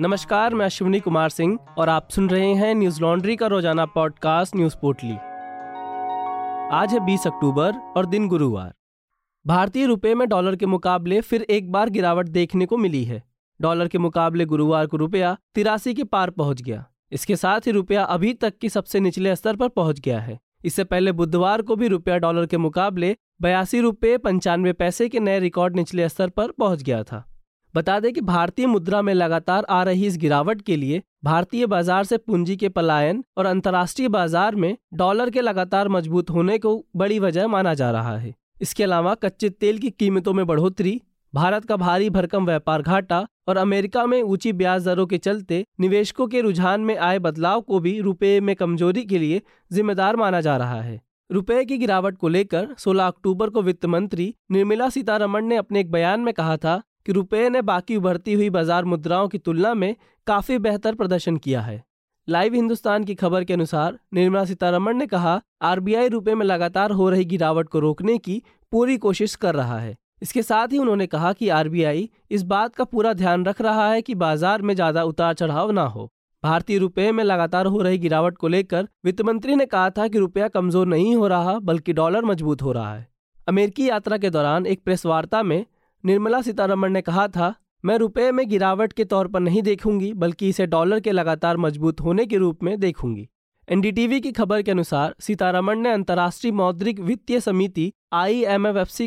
नमस्कार, मैं अश्विनी कुमार सिंह और आप सुन रहे हैं न्यूज़ लॉन्ड्री का रोज़ाना पॉडकास्ट न्यूज़ पोर्टली। आज है 20 अक्टूबर और दिन गुरुवार। भारतीय रुपए में डॉलर के मुकाबले फिर एक बार गिरावट देखने को मिली है। डॉलर के मुकाबले गुरुवार को रुपया तिरासी के पार पहुँच गया। इसके साथ ही रुपया अभी तक की सबसे निचले स्तर पर पहुँच गया है। इससे पहले बुधवार को भी रुपया डॉलर के मुकाबले बयासी रुपये पंचानवे पैसे के नए रिकॉर्ड निचले स्तर पर पहुँच गया था। बता दें कि भारतीय मुद्रा में लगातार आ रही इस गिरावट के लिए भारतीय बाज़ार से पूंजी के पलायन और अंतर्राष्ट्रीय बाज़ार में डॉलर के लगातार मज़बूत होने को बड़ी वजह माना जा रहा है। इसके अलावा कच्चे तेल की कीमतों में बढ़ोतरी, भारत का भारी भरकम व्यापार घाटा और अमेरिका में ऊँची ब्याज दरों के चलते निवेशकों के रुझान में आए बदलाव को भी रुपये में कमज़ोरी के लिए जिम्मेदार माना जा रहा है। रुपए की गिरावट को लेकर 16 अक्टूबर को वित्त मंत्री निर्मला सीतारमण ने अपने एक बयान में कहा था कि रुपये ने बाकी उभरती हुई बाज़ार मुद्राओं की तुलना में काफ़ी बेहतर प्रदर्शन किया है। लाइव हिंदुस्तान की खबर के अनुसार, निर्मला सीतारमण ने कहा, आरबीआई रुपए में लगातार हो रही गिरावट को रोकने की पूरी कोशिश कर रहा है। इसके साथ ही उन्होंने कहा कि आरबीआई इस बात का पूरा ध्यान रख रहा है कि बाज़ार में ज़्यादा उतार चढ़ाव ना हो। भारतीय रुपये में लगातार हो रही गिरावट को लेकर वित्त मंत्री ने कहा था कि रुपया कमज़ोर नहीं हो रहा, बल्कि डॉलर मज़बूत हो रहा है। अमेरिकी यात्रा के दौरान एक प्रेस वार्ता में निर्मला सीतारमण ने कहा था, मैं रुपए में गिरावट के तौर पर नहीं देखूँगी, बल्कि इसे डॉलर के लगातार मज़बूत होने के रूप में देखूँगी। एनडीटीवी की खबर के अनुसार, सीतारमण ने अंतर्राष्ट्रीय मौद्रिक वित्तीय समिति आई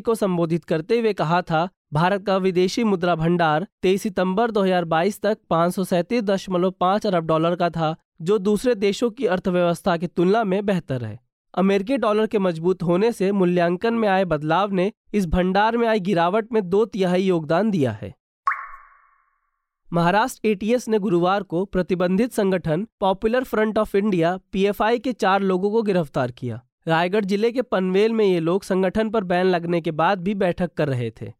को संबोधित करते हुए कहा था, भारत का विदेशी मुद्रा भंडार 23 सितंबर 2022 तक पाँच अरब डॉलर का था, जो दूसरे देशों की अर्थव्यवस्था की तुलना में बेहतर है। अमेरिकी डॉलर के मज़बूत होने से मूल्यांकन में आए बदलाव ने इस भंडार में आई गिरावट में दो तिहाई योगदान दिया है। महाराष्ट्र एटीएस ने गुरुवार को प्रतिबंधित संगठन Popular Front of India PFI के चार लोगों को गिरफ़्तार किया। रायगढ़ ज़िले के पनवेल में ये लोग संगठन पर बैन लगने के बाद भी बैठक कर रहे थे।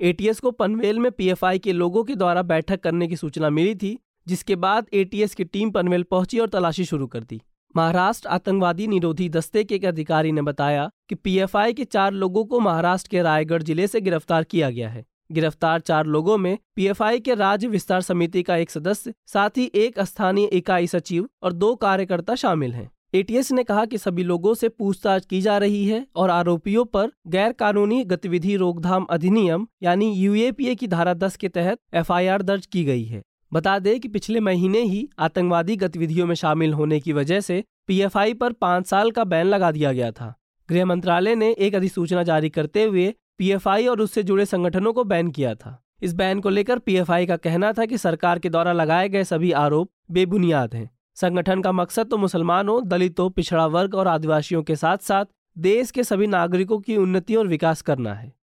एटीएस को पनवेल में पीएफआई के लोगों के द्वारा बैठक करने की सूचना मिली थी, जिसके बाद एटीएस की टीम पनवेल पहुँची और तलाशी शुरू कर दी। महाराष्ट्र आतंकवादी निरोधी दस्ते के एक अधिकारी ने बताया कि पीएफआई के चार लोगों को महाराष्ट्र के रायगढ़ ज़िले से गिरफ़्तार किया गया है। गिरफ़्तार चार लोगों में पीएफआई के राज्य विस्तार समिति का एक सदस्य, साथ ही एक स्थानीय इकाई सचिव और दो कार्यकर्ता शामिल हैं। एटीएस ने कहा कि सभी लोगों से पूछताछ की जा रही है और आरोपियों पर गैर कानूनी गतिविधि रोकथाम अधिनियम, यानी यूएपीए की धारा 10 के तहत एफआईआर दर्ज की गई है। बता दें कि पिछले महीने ही आतंकवादी गतिविधियों में शामिल होने की वजह से पीएफआई पर पाँच साल का बैन लगा दिया गया था। गृह मंत्रालय ने एक अधिसूचना जारी करते हुए पीएफआई और उससे जुड़े संगठनों को बैन किया था। इस बैन को लेकर पीएफआई का कहना था कि सरकार के द्वारा लगाए गए सभी आरोप बेबुनियाद हैं। संगठन का मकसद तो मुसलमानों, दलितों, पिछड़ा वर्ग और आदिवासियों के साथ साथ देश के सभी नागरिकों की उन्नति और विकास करना है।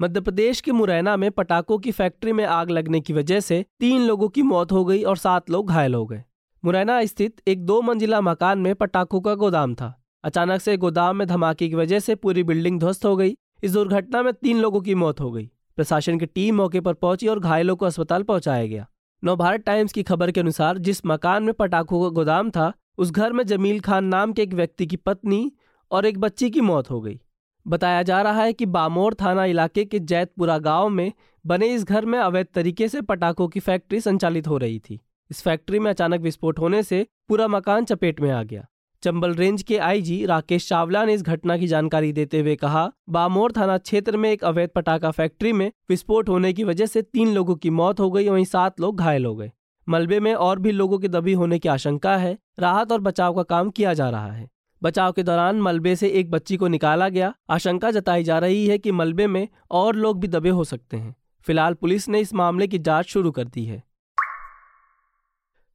मध्य प्रदेश के मुरैना में पटाखों की फैक्ट्री में आग लगने की वजह से तीन लोगों की मौत हो गई और सात लोग घायल हो गए। मुरैना स्थित एक दो मंजिला मकान में पटाखों का गोदाम था। अचानक से गोदाम में धमाके की वजह से पूरी बिल्डिंग ध्वस्त हो गई। इस दुर्घटना में तीन लोगों की मौत हो गई। प्रशासन की टीम मौके पर पहुँची और घायलों को अस्पताल पहुँचाया गया। नवभारत टाइम्स की खबर के अनुसार जिस मकान में पटाखों का गोदाम था, उस घर में जमील खान नाम के एक व्यक्ति की पत्नी और एक बच्ची की मौत हो गई। बताया जा रहा है कि बामोर थाना इलाके के जैतपुरा गाँव में बने इस घर में अवैध तरीके से पटाखों की फैक्ट्री संचालित हो रही थी। इस फैक्ट्री में अचानक विस्फोट होने से पूरा मकान चपेट में आ गया। चंबल रेंज के आईजी राकेश चावला ने इस घटना की जानकारी देते हुए कहा, बामोर थाना क्षेत्र में एक अवैध पटाखा फैक्ट्री में विस्फोट होने की वजह से तीन लोगों की मौत हो गई, वहीं सात लोग घायल हो गए। मलबे में और भी लोगों की दबी होने की आशंका है। राहत और बचाव का काम किया जा रहा है। बचाव के दौरान मलबे से एक बच्ची को निकाला गया। आशंका जताई जा रही है कि मलबे में और लोग भी दबे हो सकते हैं। फ़िलहाल पुलिस ने इस मामले की जाँच शुरू कर दी है।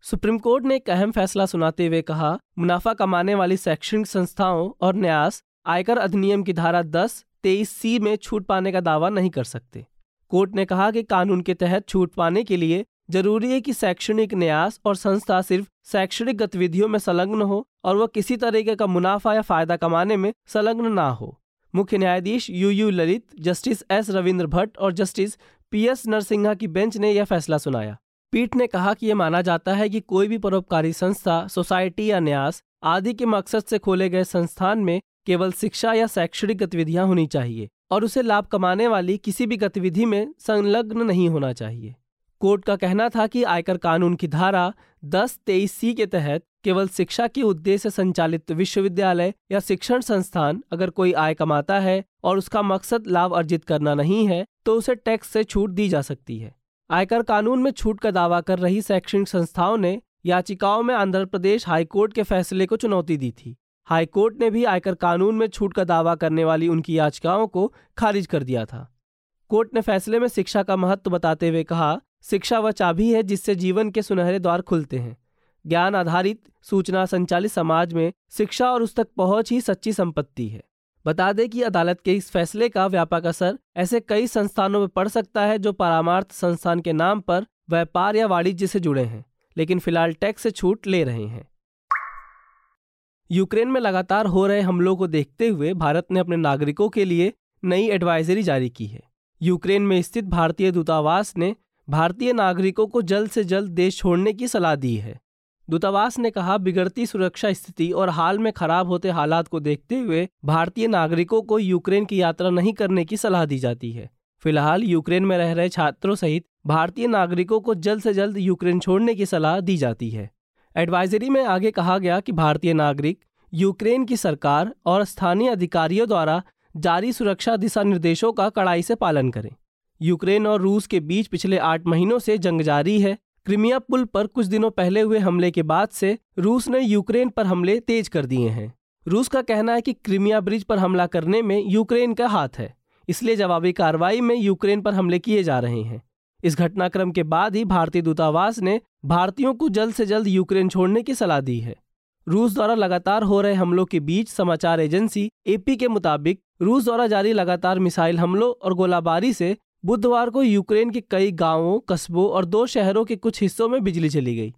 सुप्रीम कोर्ट ने एक अहम फैसला सुनाते हुए कहा, मुनाफा कमाने वाली शैक्षणिक संस्थाओं और न्यास आयकर अधिनियम की धारा 10 तेईस सी में छूट पाने का दावा नहीं कर सकते। कोर्ट ने कहा कि कानून के तहत छूट पाने के लिए ज़रूरी है कि शैक्षणिक न्यास और संस्था सिर्फ़ शैक्षणिक गतिविधियों में संलग्न हो और वह किसी तरीके का मुनाफा या फ़ायदा कमाने में संलग्न ना हो। मुख्य न्यायाधीश U U Lalit, justice S Ravindra Bhatt और जस्टिस पी एस नरसिंहा की बेंच ने यह फैसला सुनाया। पीठ ने कहा कि यह माना जाता है कि कोई भी परोपकारी संस्था, सोसाइटी या न्यास आदि के मकसद से खोले गए संस्थान में केवल शिक्षा या शैक्षणिक गतिविधियाँ होनी चाहिए और उसे लाभ कमाने वाली किसी भी गतिविधि में संलग्न नहीं होना चाहिए। कोर्ट का कहना था कि आयकर कानून की धारा दस तेईस सी के तहत केवल शिक्षा के उद्देश्य संचालित विश्वविद्यालय या शिक्षण संस्थान अगर कोई आय कमाता है और उसका मकसद लाभ अर्जित करना नहीं है तो उसे टैक्स से छूट दी जा सकती है। आयकर कानून में छूट का दावा कर रही शैक्षणिक संस्थाओं ने याचिकाओं में आंध्र प्रदेश हाईकोर्ट के फैसले को चुनौती दी थी। हाईकोर्ट ने भी आयकर कानून में छूट का दावा करने वाली उनकी याचिकाओं को खारिज कर दिया था। कोर्ट ने फैसले में शिक्षा का महत्व बताते हुए कहा शिक्षा वह चाबी है जिससे जीवन के सुनहरे द्वार खुलते हैं। ज्ञान आधारित सूचना संचालित समाज में शिक्षा और उस तक पहुँच ही सच्ची संपत्ति है। बता दें कि अदालत के इस फैसले का व्यापक असर ऐसे कई संस्थानों में पड़ सकता है जो परामार्थ संस्थान के नाम पर व्यापार या वाणिज्य से जुड़े हैं, लेकिन फ़िलहाल टैक्स से छूट ले रहे हैं। यूक्रेन में लगातार हो रहे हमलों को देखते हुए भारत ने अपने नागरिकों के लिए नई एडवाइजरी जारी की है। यूक्रेन में स्थित भारतीय दूतावास ने भारतीय नागरिकों को जल्द से जल्द देश छोड़ने की सलाह दी है। दूतावास ने कहा, बिगड़ती सुरक्षा स्थिति और हाल में खराब होते हालात को देखते हुए भारतीय नागरिकों को यूक्रेन की यात्रा नहीं करने की सलाह दी जाती है। फ़िलहाल यूक्रेन में रह रहे छात्रों सहित भारतीय नागरिकों को जल्द से जल्द यूक्रेन छोड़ने की सलाह दी जाती है। एडवाइजरी में आगे कहा गया कि भारतीय नागरिक, यूक्रेन की सरकार और स्थानीय अधिकारियों द्वारा जारी सुरक्षा दिशा निर्देशों का कड़ाई से पालन करें। यूक्रेन और रूस के बीच पिछले आठ महीनों से जंग जारी है। क्रिमिया पुल पर कुछ दिनों पहले हुए हमले के बाद से रूस ने यूक्रेन पर हमले तेज कर दिए हैं। रूस का कहना है कि क्रिमिया ब्रिज पर हमला करने में यूक्रेन का हाथ है, इसलिए जवाबी कार्रवाई में यूक्रेन पर हमले किए जा रहे हैं। इस घटनाक्रम के बाद ही भारतीय दूतावास ने भारतीयों को जल्द से जल्द यूक्रेन छोड़ने की सलाह दी है। रूस द्वारा लगातार हो रहे हमलों के बीच समाचार एजेंसी एपी के मुताबिक रूस द्वारा जारी लगातार मिसाइल हमलों और गोलाबारी से बुधवार को यूक्रेन के कई गाँवों, कस्बों और दो शहरों के कुछ हिस्सों में बिजली चली गई।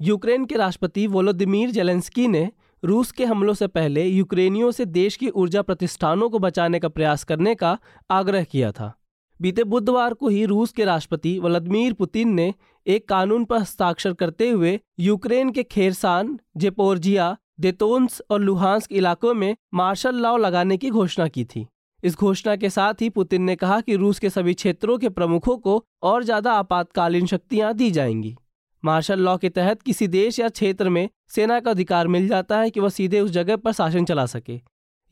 यूक्रेन के राष्ट्रपति वोलोदिमीर जेलेंस्की ने रूस के हमलों से पहले यूक्रेनियों से देश की ऊर्जा प्रतिष्ठानों को बचाने का प्रयास करने का आग्रह किया था। बीते बुधवार को ही रूस के राष्ट्रपति व्लादिमीर पुतिन ने एक कानून पर हस्ताक्षर करते हुए यूक्रेन के खेरसान, जेपोर्जिया, देतोन्स और लुहांस्क इलाकों में मार्शल लॉ लगाने की घोषणा की थी। इस घोषणा के साथ ही पुतिन ने कहा कि रूस के सभी क्षेत्रों के प्रमुखों को और ज़्यादा आपातकालीन शक्तियाँ दी जाएँगी। मार्शल लॉ के तहत किसी देश या क्षेत्र में सेना का अधिकार मिल जाता है कि वह सीधे उस जगह पर शासन चला सके,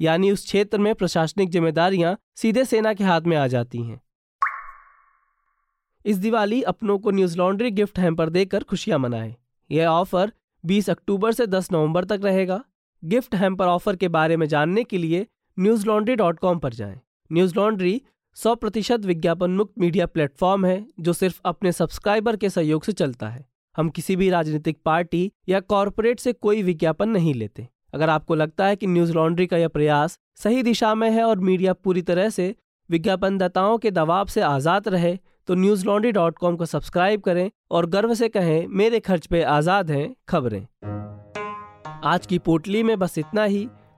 यानी उस क्षेत्र में प्रशासनिक जिम्मेदारियाँ सीधे सेना के हाथ में आ जाती हैं। इस दिवाली अपनों को न्यूज़ लॉन्ड्री गिफ्ट हैम्पर देकर खुशियाँ मनाएँ। यह ऑफ़र 20 अक्टूबर से 10 नवंबर तक रहेगा। गिफ्ट हैम्पर ऑफ़र के बारे में जानने के लिए न्यूज़ लॉन्ड्री डॉट कॉम पर जाएँ। न्यूज़ लॉन्ड्री सौ प्रतिशत विज्ञापन मुक्त मीडिया प्लेटफॉर्म है, जो सिर्फ़ अपने सब्सक्राइबर के सहयोग से चलता है। हम किसी भी राजनीतिक पार्टी या कॉरपोरेट से कोई विज्ञापन नहीं लेते। अगर आपको लगता है कि न्यूज़ लॉन्ड्री का यह प्रयास सही दिशा में है और मीडिया पूरी तरह से विज्ञापनदाताओं के दबाव से आज़ाद रहे तो न्यूज़ लॉन्ड्री डॉट कॉम को सब्सक्राइब करें और गर्व से कहें, मेरे खर्च पे आज़ाद हैं खबरें। आज की पोटली में बस इतना ही।